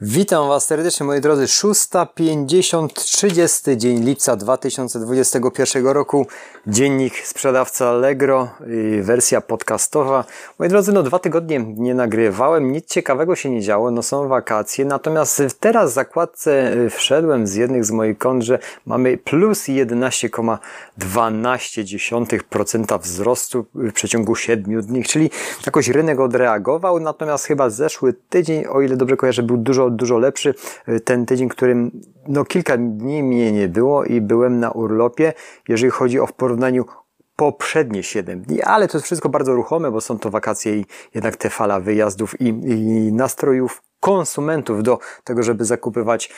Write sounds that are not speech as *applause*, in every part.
Witam Was serdecznie moi drodzy. 6.50, 30 dzień lipca 2021 roku. Dziennik sprzedawca Allegro, wersja podcastowa. Moi drodzy, no dwa tygodnie nie nagrywałem, nic ciekawego się nie działo, no są wakacje. Natomiast teraz w zakładce y, wszedłem z jednych z moich kont, że mamy plus 11,12% wzrostu w przeciągu 7 dni, czyli jakoś rynek odreagował. Natomiast chyba zeszły tydzień, o ile dobrze kojarzę, był dużo dużo lepszy. Ten tydzień, którym no kilka dni mnie nie było i byłem na urlopie, jeżeli chodzi o w porównaniu poprzednie 7 dni, ale to jest wszystko bardzo ruchome, bo są to wakacje i jednak te fala wyjazdów i, i nastrojów konsumentów do tego, żeby zakupywać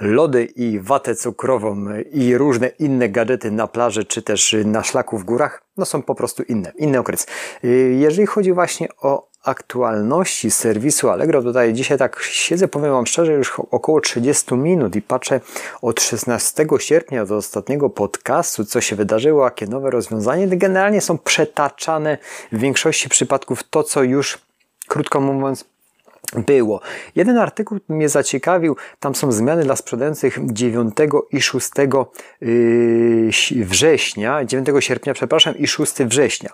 lody i watę cukrową i różne inne gadżety na plaży czy też na szlaku w górach, no są po prostu inne, inny okres. Jeżeli chodzi właśnie o aktualności serwisu Allegro. Tutaj dzisiaj tak siedzę, powiem Wam szczerze, już około 30 minut i patrzę od 16 sierpnia do ostatniego podcastu, co się wydarzyło, jakie nowe rozwiązania. Generalnie są przetaczane w większości przypadków to, co już, krótko mówiąc, było. Jeden artykuł mnie zaciekawił, tam są zmiany dla sprzedających 9 i 6 yy, września, 9 sierpnia, przepraszam, i 6 września.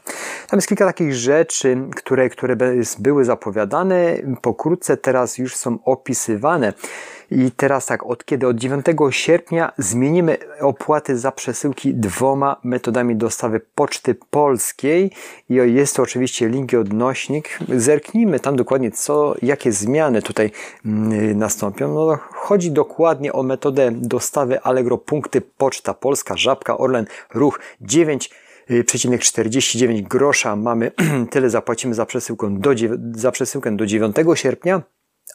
Tam jest kilka takich rzeczy, które, które były zapowiadane, pokrótce teraz już są opisywane. I teraz tak, od kiedy? Od 9 sierpnia zmienimy opłaty za przesyłki dwoma metodami dostawy poczty polskiej i jest to oczywiście link i odnośnik. Zerknijmy tam dokładnie co, jakie zmiany tutaj mm, nastąpią. No, chodzi dokładnie o metodę dostawy Allegro punkty Poczta Polska, Żabka, Orlen, Ruch 9 49 grosza mamy, *clears throat* tyle zapłacimy za przesyłkę do, za przesyłkę do 9 sierpnia,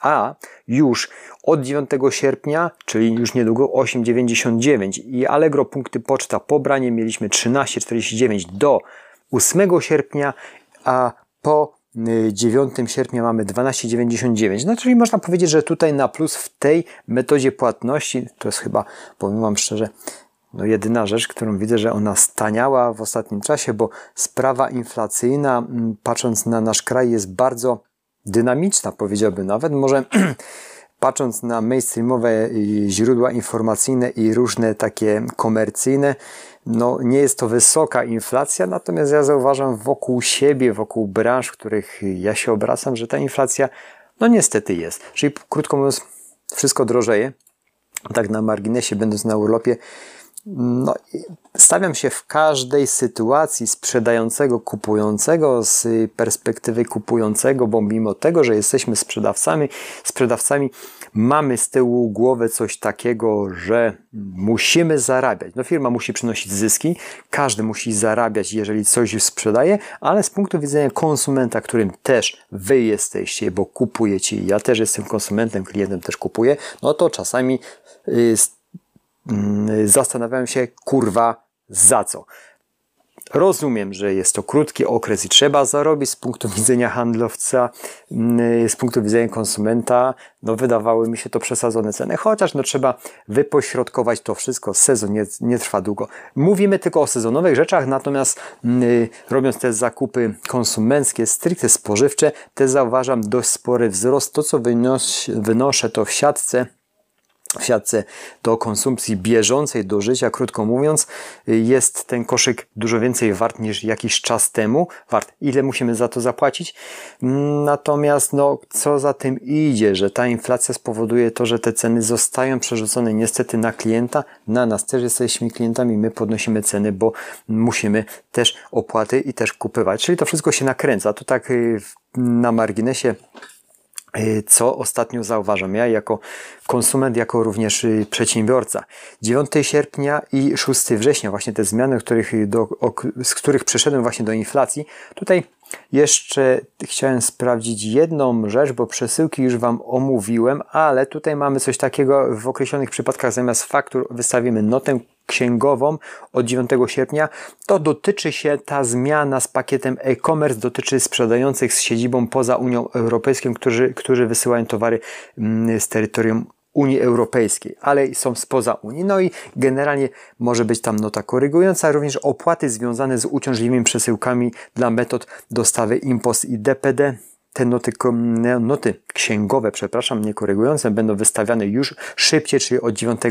a już od 9 sierpnia, czyli już niedługo 8,99 i Allegro punkty poczta pobranie mieliśmy 13,49 do 8 sierpnia, a po 9 y, sierpnia mamy 12,99. No czyli można powiedzieć, że tutaj na plus w tej metodzie płatności, to jest chyba, powiem Wam szczerze, no jedyna rzecz, którą widzę, że ona staniała w ostatnim czasie, bo sprawa inflacyjna, patrząc na nasz kraj, jest bardzo dynamiczna, powiedziałbym nawet. Może *clears throat* patrząc na mainstreamowe źródła informacyjne i różne takie komercyjne, no nie jest to wysoka inflacja, natomiast ja zauważam wokół siebie, wokół branż, w których ja się obracam, że ta inflacja no niestety jest. Czyli krótko mówiąc, wszystko drożeje. Tak na marginesie, będąc na urlopie, no, stawiam się w każdej sytuacji sprzedającego, kupującego z perspektywy kupującego, bo mimo tego, że jesteśmy sprzedawcami, sprzedawcami, mamy z tyłu głowy coś takiego, że musimy zarabiać. No, firma musi przynosić zyski, każdy musi zarabiać, jeżeli coś sprzedaje, ale z punktu widzenia konsumenta, którym też wy jesteście, bo kupujecie, ja też jestem konsumentem, klientem też kupuję, no to czasami y, zastanawiałem się, kurwa, za co. Rozumiem, że jest to krótki okres i trzeba zarobić z punktu widzenia handlowca, mm, z punktu widzenia konsumenta. No, wydawały mi się to przesadzone ceny, chociaż no, trzeba wypośrodkować to wszystko. Sezon nie, nie trwa długo. Mówimy tylko o sezonowych rzeczach, natomiast yy, robiąc te zakupy konsumenckie, stricte spożywcze, te zauważam dość spory wzrost. To, co wynos, wynoszę, to w siatce w siatce do konsumpcji bieżącej, do życia, krótko mówiąc, jest ten koszyk dużo więcej wart niż jakiś czas temu. Wart, ile musimy za to zapłacić? Natomiast, no, co za tym idzie, że ta inflacja spowoduje to, że te ceny zostają przerzucone niestety na klienta, na nas też jesteśmy klientami, my podnosimy ceny, bo musimy też opłaty i też kupywać. Czyli to wszystko się nakręca. To tak y, na marginesie co ostatnio zauważam ja jako konsument, jako również y, przedsiębiorca. 9 sierpnia i 6 września, właśnie te zmiany, których do, z których przeszedłem właśnie do inflacji. Tutaj jeszcze chciałem sprawdzić jedną rzecz, bo przesyłki już Wam omówiłem, ale tutaj mamy coś takiego w określonych przypadkach. Zamiast faktur wystawimy notę księgową od 9 sierpnia, to dotyczy się ta zmiana z pakietem e-commerce, dotyczy sprzedających z siedzibą poza Unią Europejską, którzy, którzy wysyłają towary mm, z terytorium Unii Europejskiej, ale są spoza Unii. No i generalnie może być tam nota korygująca, również opłaty związane z uciążliwymi przesyłkami dla metod dostawy IMPOS i DPD te noty, noty księgowe, przepraszam, nie korygujące, będą wystawiane już szybciej, czyli od 9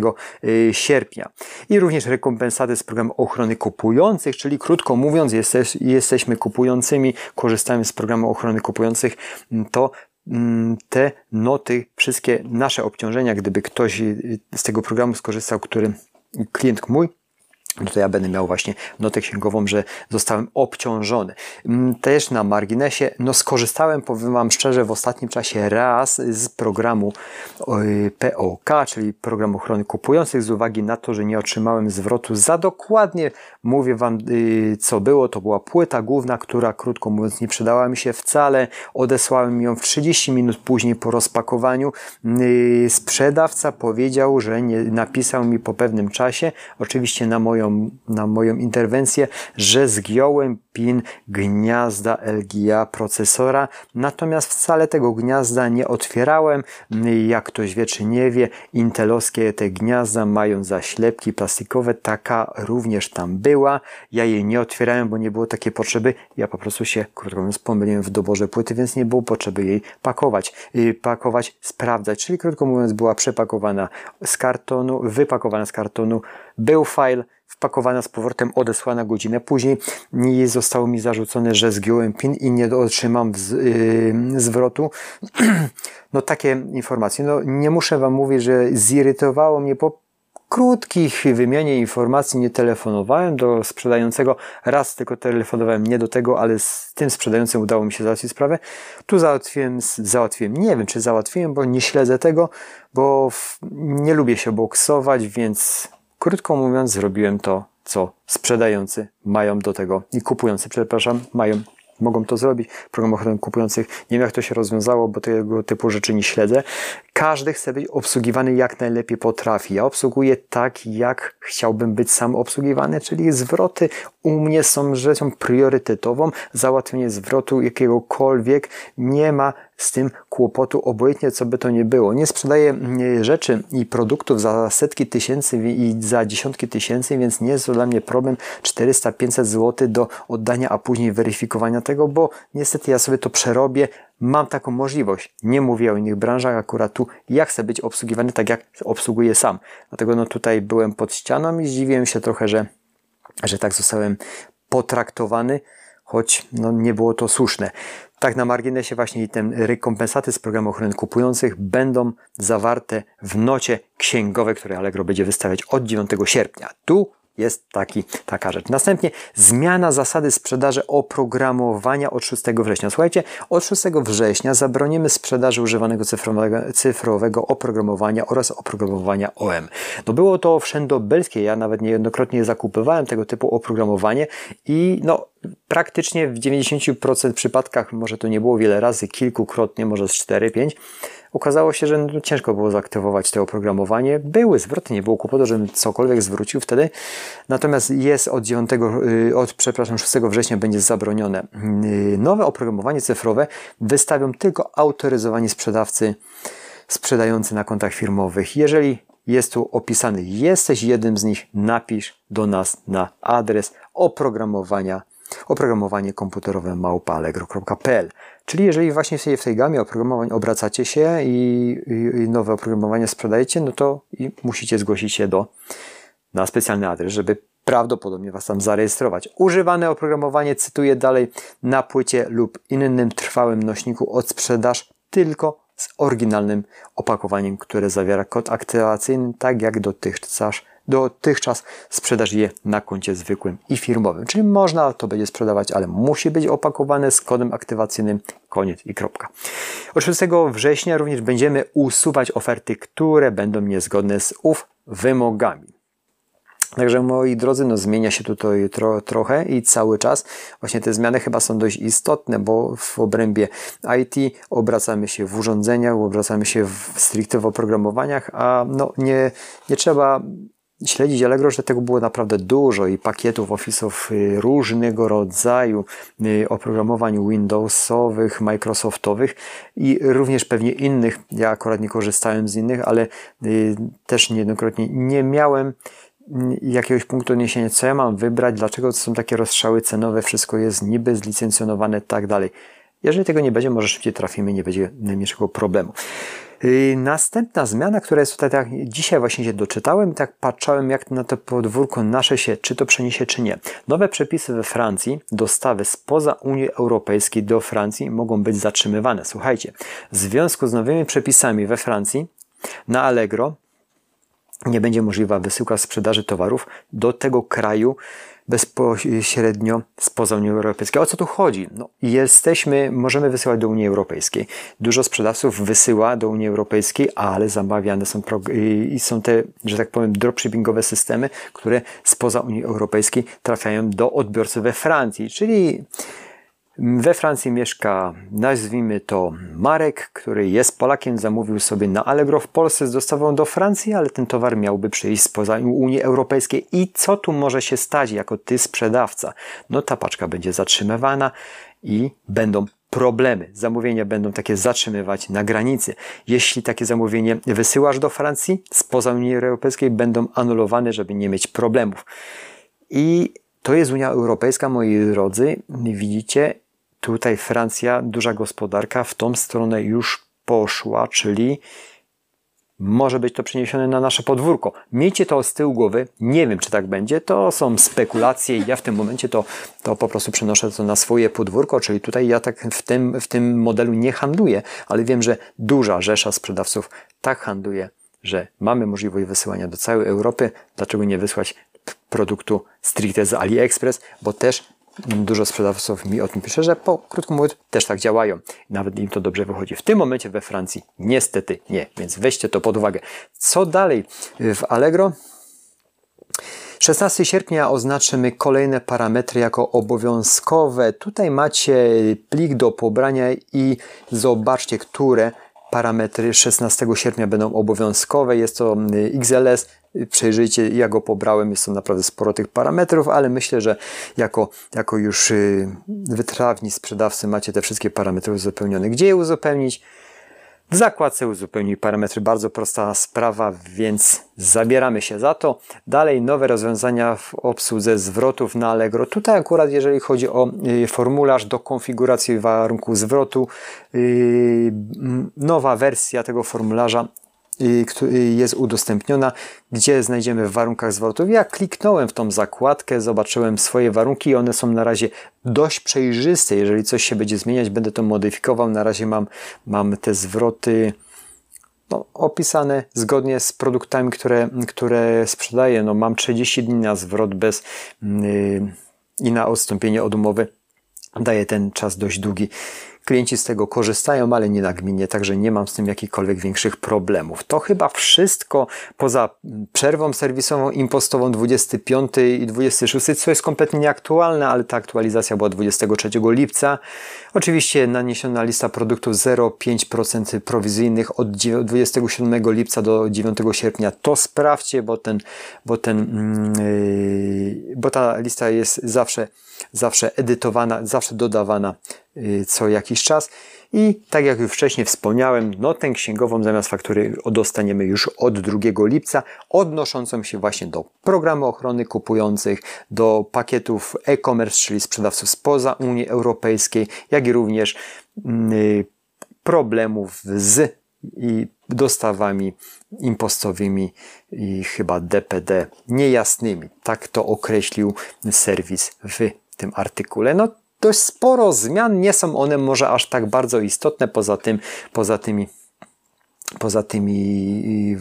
y, sierpnia. I również rekompensaty z programu ochrony kupujących, czyli krótko mówiąc, jesteś, jesteśmy kupującymi, korzystamy z programu ochrony kupujących, to te noty, wszystkie nasze obciążenia, gdyby ktoś z tego programu skorzystał, który klient mój, no to ja będę miał właśnie notę księgową, że zostałem obciążony. Mm, też na marginesie, no skorzystałem, powiem Wam szczerze, w ostatnim czasie raz z programu POK, czyli program ochrony kupujących, z uwagi na to, że nie otrzymałem zwrotu za dokładnie, mówię Wam y, co było, to była płyta główna, która krótko mówiąc nie przydała mi się wcale, odesłałem ją w 30 minut później po rozpakowaniu. Y, sprzedawca powiedział, że nie napisał mi po pewnym czasie, oczywiście na moją moją, na moją interwencję, że zgiąłem pin gniazda LGA procesora, natomiast wcale tego gniazda nie otwierałem. Jak ktoś wie czy nie wie, intelowskie te gniazda mają zaślepki plastikowe, taka również tam była. Ja jej nie otwierałem, bo nie było takiej potrzeby. Ja po prostu się, krótko mówiąc, pomyliłem w doborze płyty, więc nie było potrzeby jej pakować. Y, pakować, sprawdzać, czyli krótko mówiąc, była przepakowana z kartonu, wypakowana z kartonu, był file, wpakowana z powrotem, odesłana godzinę później i zostało mi zarzucone, że zgiąłem PIN i nie otrzymam yy, zwrotu. *clears throat* no takie informacje. No nie muszę Wam mówić, że zirytowało mnie po krótkich wymianie informacji nie telefonowałem do sprzedającego. Raz tylko telefonowałem nie do tego, ale z tym sprzedającym udało mi się załatwić sprawę. Tu załatwiłem, załatwiłem. Nie wiem, czy załatwiłem, bo nie śledzę tego, bo nie lubię się boksować, więc Krótko mówiąc, zrobiłem to, co sprzedający mają do tego i kupujący, przepraszam, mają mogą to zrobić. Program ochrony kupujących, nie wiem jak to się rozwiązało, bo tego typu rzeczy nie śledzę. Każdy chce być obsługiwany jak najlepiej potrafi. Ja obsługuję tak, jak chciałbym być sam obsługiwany, czyli zwroty u mnie są rzeczą priorytetową. Załatwienie zwrotu jakiegokolwiek nie ma z tym kłopotu, obojętnie co by to nie było. Nie sprzedaję mm, rzeczy i produktów za setki tysięcy i za dziesiątki tysięcy, więc nie jest to dla mnie problem 400-500 zł do oddania, a później weryfikowania tego, bo niestety ja sobie to przerobię, mam taką możliwość. Nie mówię o innych branżach, akurat tu ja chcę być obsługiwany tak, jak obsługuję sam. Dlatego no tutaj byłem pod ścianą i zdziwiłem się trochę, że, że tak zostałem potraktowany, choć no, nie było to słuszne. Tak na marginesie właśnie te rekompensaty z programu ochrony kupujących będą zawarte w nocie księgowej, które Allegro będzie wystawiać od 9 sierpnia. Tu jest taki, taka rzecz. Następnie zmiana zasady sprzedaży oprogramowania od 6 września. Słuchajcie, od 6 września zabronimy sprzedaży używanego cyfrowego, cyfrowego oprogramowania oraz oprogramowania OM. No było to wszędobelskie, ja nawet niejednokrotnie zakupywałem tego typu oprogramowanie i no praktycznie w 90% przypadkach, może to nie było wiele razy, kilkukrotnie, może z 4-5, Okazało się, że no, ciężko było zaaktywować to oprogramowanie. Były zwroty, nie było kłopotu, żebym cokolwiek zwrócił wtedy. Natomiast jest od 9, y, od przepraszam, 6 września będzie zabronione. Y, nowe oprogramowanie cyfrowe wystawią tylko autoryzowani sprzedawcy sprzedający na kontach firmowych. Jeżeli jest tu opisany, jesteś jednym z nich, napisz do nas na adres oprogramowania oprogramowanie komputerowe małpa.allegro.pl Czyli jeżeli właśnie w tej gamie oprogramowań obracacie się i, i, i nowe oprogramowanie sprzedajecie, no to musicie zgłosić się do, na specjalny adres, żeby prawdopodobnie Was tam zarejestrować. Używane oprogramowanie, cytuję dalej, na płycie lub innym trwałym nośniku od sprzedaż tylko z oryginalnym opakowaniem, które zawiera kod aktywacyjny, tak jak dotychczas dotychczas sprzedaż je na koncie zwykłym i firmowym. Czyli można to będzie sprzedawać, ale musi być opakowane z kodem aktywacyjnym. Koniec i kropka. Od 6 września również będziemy usuwać oferty, które będą niezgodne z ów wymogami. Także moi drodzy, no zmienia się tutaj tro, trochę i cały czas. Właśnie te zmiany chyba są dość istotne, bo w obrębie IT obracamy się w urządzeniach, obracamy się w, stricte w oprogramowaniach, a no nie, nie trzeba śledzić Allegro, że tego było naprawdę dużo i pakietów Office'ów y, różnego rodzaju, y, oprogramowań Windowsowych, Microsoftowych i również pewnie innych. Ja akurat nie korzystałem z innych, ale y, też niejednokrotnie nie miałem jakiegoś punktu odniesienia, co ja mam wybrać, dlaczego są takie rozstrzały cenowe, wszystko jest niby zlicencjonowane, tak dalej. Jeżeli tego nie będzie, może szybciej trafimy, nie będzie najmniejszego problemu. Yy, następna zmiana, która jest tutaj, tak dzisiaj właśnie się doczytałem i tak patrzałem, jak na to podwórko nasze się, czy to przeniesie, czy nie. Nowe przepisy we Francji, dostawy spoza Unii Europejskiej do Francji mogą być zatrzymywane. Słuchajcie, w związku z nowymi przepisami we Francji na Allegro nie będzie możliwa wysyłka sprzedaży towarów do tego kraju, bezpośrednio spoza Unii Europejskiej. O co tu chodzi? No, jesteśmy, możemy wysyłać do Unii Europejskiej. Dużo sprzedawców wysyła do Unii Europejskiej, ale zamawiane są i są te, że tak powiem, dropshippingowe systemy, które spoza Unii Europejskiej trafiają do odbiorcy we Francji, czyli we Francji mieszka, nazwijmy to Marek, który jest Polakiem, zamówił sobie na Allegro w Polsce z dostawą do Francji, ale ten towar miałby przyjść spoza Unii Europejskiej. I co tu może się stać jako ty sprzedawca? No ta paczka będzie zatrzymywana i będą problemy. Zamówienia będą takie zatrzymywać na granicy. Jeśli takie zamówienie wysyłasz do Francji, spoza Unii Europejskiej będą anulowane, żeby nie mieć problemów. I to jest Unia Europejska, moi drodzy. Widzicie, Tutaj Francja, duża gospodarka, w tą stronę już poszła, czyli może być to przeniesione na nasze podwórko. Miejcie to z tyłu głowy. Nie wiem, czy tak będzie. To są spekulacje. Ja w tym momencie to, to po prostu przenoszę to na swoje podwórko, czyli tutaj ja tak w tym, w tym modelu nie handluję, ale wiem, że duża rzesza sprzedawców tak handluje, że mamy możliwość wysyłania do całej Europy. Dlaczego nie wysłać produktu stricte z AliExpress? Bo też Dużo sprzedawców mi o tym pisze, że po krótko mówiąc też tak działają. Nawet im to dobrze wychodzi. W tym momencie we Francji niestety nie, więc weźcie to pod uwagę. Co dalej w Allegro? 16 sierpnia oznaczymy kolejne parametry jako obowiązkowe. Tutaj macie plik do pobrania i zobaczcie, które parametry 16 sierpnia będą obowiązkowe. Jest to XLS, przejrzyjcie, ja go pobrałem, jest to naprawdę sporo tych parametrów, ale myślę, że jako, jako już y, wytrawni sprzedawcy macie te wszystkie parametry uzupełnione. Gdzie je uzupełnić? W zakładce uzupełnij parametry, bardzo prosta sprawa, więc zabieramy się za to. Dalej nowe rozwiązania w obsłudze zwrotów na Allegro. Tutaj akurat jeżeli chodzi o y, formularz do konfiguracji warunków zwrotu, y, nowa wersja tego formularza jest udostępniona, gdzie znajdziemy w warunkach zwrotów. Ja kliknąłem w tą zakładkę, zobaczyłem swoje warunki i one są na razie dość przejrzyste. Jeżeli coś się będzie zmieniać, będę to modyfikował. Na razie mam, mam te zwroty no, opisane zgodnie z produktami, które, które sprzedaję. No, mam 30 dni na zwrot bez yy, i na odstąpienie od umowy. Daje ten czas dość długi. Klienci z tego korzystają, ale nie nagminnie, także nie mam z tym jakichkolwiek większych problemów. To chyba wszystko poza przerwą serwisową impostową 25 i 26, co jest kompletnie nieaktualne, ale ta aktualizacja była 23 lipca. Oczywiście naniesiona lista produktów 0,5% prowizyjnych od 27 lipca do 9 sierpnia. To sprawdźcie, bo ten, bo ten, yy, bo ta lista jest zawsze, zawsze edytowana, zawsze dodawana co jakiś czas. I tak jak już wcześniej wspomniałem, notę księgową zamiast faktury dostaniemy już od 2 lipca, odnoszącą się właśnie do programu ochrony kupujących, do pakietów e-commerce, czyli sprzedawców spoza Unii Europejskiej, jak i również mm, problemów z dostawami impostowymi i chyba DPD niejasnymi. Tak to określił serwis w tym artykule. No dość sporo zmian, nie są one może aż tak bardzo istotne, poza tym, poza tymi, poza tymi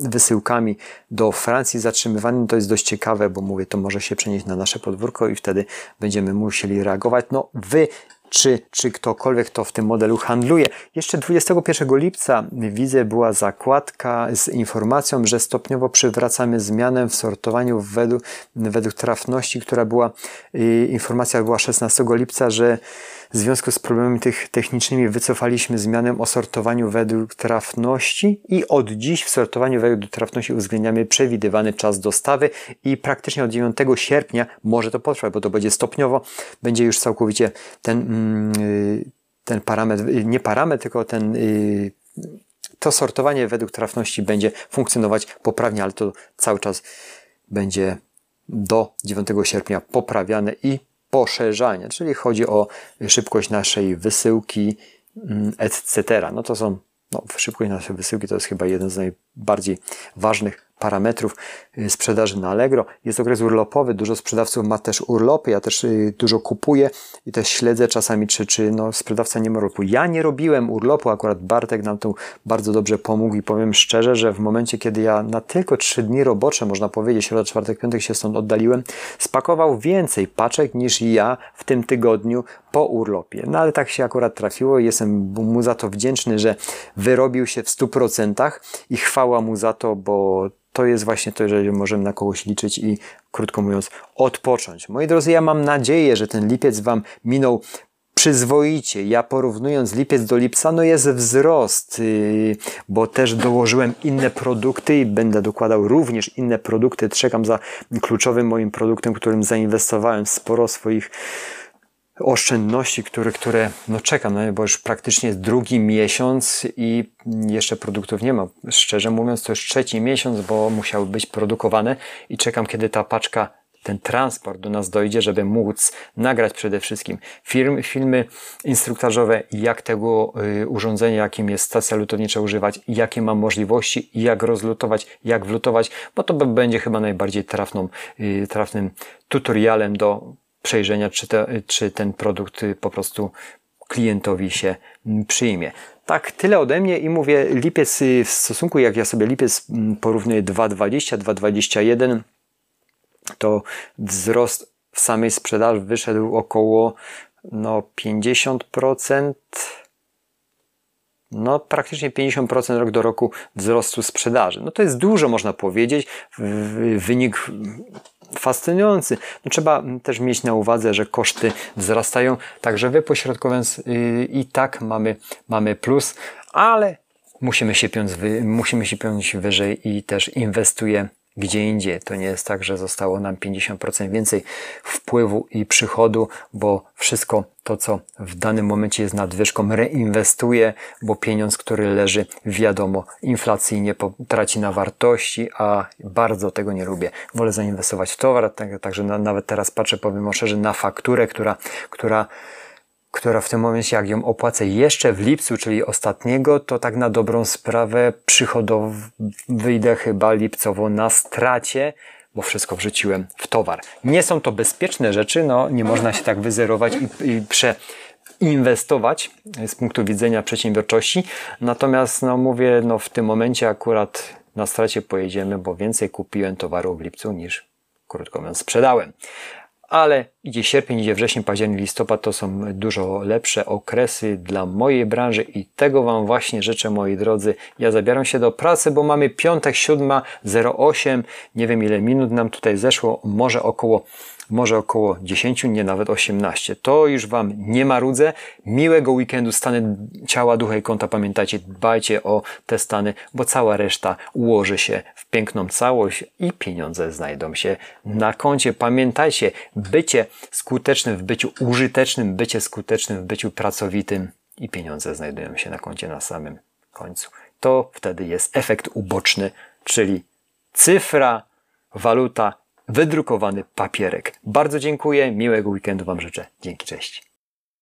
wysyłkami do Francji zatrzymywanymi. To jest dość ciekawe, bo mówię, to może się przenieść na nasze podwórko i wtedy będziemy musieli reagować. No, wy czy, czy ktokolwiek to w tym modelu handluje. Jeszcze 21 lipca widzę była zakładka z informacją, że stopniowo przywracamy zmianę w sortowaniu według, według trafności, która była, informacja była 16 lipca, że w związku z problemami tych technicznymi wycofaliśmy zmianę o sortowaniu według trafności i od dziś w sortowaniu według trafności uwzględniamy przewidywany czas dostawy i praktycznie od 9 sierpnia może to potrwać, bo to będzie stopniowo, będzie już całkowicie ten, mm, y, ten parametr, y, nie parametr, tylko ten y, to sortowanie według trafności będzie funkcjonować poprawnie, ale to cały czas będzie do 9 sierpnia poprawiane i poszerzania, czyli chodzi o szybkość naszej wysyłki, mm, etc. No to są, no, szybkość naszej wysyłki to jest chyba jeden z najbardziej ważnych parametrów y, sprzedaży na Allegro. Jest okres urlopowy, dużo sprzedawców ma też urlopy, ja też y, dużo kupuję i też śledzę czasami, czy, czy no, sprzedawca nie ma urlopu. Ja nie robiłem urlopu, akurat Bartek nam tu bardzo dobrze pomógł i powiem szczerze, że w momencie, kiedy ja na tylko trzy dni robocze, można powiedzieć, środa, czwartek, piątek się stąd oddaliłem, spakował więcej paczek niż ja w tym tygodniu po urlopie. No ale tak się akurat trafiło i jestem mu za to wdzięczny, że wyrobił się w 100% i chwała mu za to, bo to jest właśnie to, że możemy na kogoś liczyć i krótko mówiąc odpocząć. Moi drodzy, ja mam nadzieję, że ten lipiec Wam minął przyzwoicie. Ja porównując lipiec do lipca, no jest wzrost, yy, bo też dołożyłem inne produkty i będę dokładał również inne produkty. Czekam za kluczowym moim produktem, którym zainwestowałem sporo swoich oszczędności, które, które no czekam, no, bo już praktycznie drugi miesiąc i jeszcze produktów nie ma. Szczerze mówiąc, to już trzeci miesiąc, bo musiały być produkowane i czekam, kiedy ta paczka ten transport do nas dojdzie, żeby móc nagrać przede wszystkim film, filmy instruktażowe, jak tego y, urządzenia, jakim jest stacja lutownicza używać, jakie ma możliwości, jak rozlutować, jak wlutować, bo to będzie chyba najbardziej trafną, y, trafnym tutorialem do przejrzenia, czy, te, czy ten produkt po prostu klientowi się przyjmie. Tak, tyle ode mnie i mówię, lipiec y, w stosunku, jak ja sobie lipiec mm, porównuję 2,20, 2,21, to wzrost w samej sprzedaży wyszedł około no, 50%, no praktycznie 50% rok do roku wzrostu sprzedaży. No to jest dużo, można powiedzieć. Wynik fascynujący. No, trzeba też mieć na uwadze, że koszty wzrastają, także wypośrodkując yy, i tak mamy, mamy plus, ale musimy się piąć, musimy się piąć wyżej i też inwestuje gdzie indziej. To nie jest tak, że zostało nam 50% więcej wpływu i przychodu, bo wszystko to, co w danym momencie jest nadwyżką, reinwestuję, bo pieniądz, który leży, wiadomo, inflacyjnie traci na wartości, a bardzo tego nie lubię. Wolę zainwestować w towar, tak, także nawet teraz patrzę, powiem szczerze, na fakturę, która, która która w tym momencie, jak ją opłacę jeszcze w lipcu, czyli ostatniego, to tak na dobrą sprawę przychodowo wyjdę chyba lipcowo na stracie, bo wszystko wrzuciłem w towar. Nie są to bezpieczne rzeczy, no nie można się tak wyzerować i, i przeinwestować z punktu widzenia przedsiębiorczości. Natomiast, no mówię, no w tym momencie akurat na stracie pojedziemy, bo więcej kupiłem towaru w lipcu niż, krótko mówiąc, sprzedałem ale idzie sierpień, idzie wrzesień, październik, listopad to są dużo lepsze okresy dla mojej branży i tego Wam właśnie życzę, moi drodzy. Ja zabieram się do pracy, bo mamy piątek, 7.08, nie wiem ile minut nam tutaj zeszło, może około może około 10, nie nawet 18. To już Wam nie marudzę. Miłego weekendu, stany ciała, ducha i konta. Pamiętajcie, dbajcie o te stany, bo cała reszta ułoży się w piękną całość i pieniądze znajdą się na koncie. Pamiętajcie, bycie skutecznym w byciu użytecznym, bycie skutecznym w byciu pracowitym i pieniądze znajdują się na koncie na samym końcu. To wtedy jest efekt uboczny, czyli cyfra, waluta wydrukowany papierek. Bardzo dziękuję, miłego weekendu Wam życzę. Dzięki, cześć.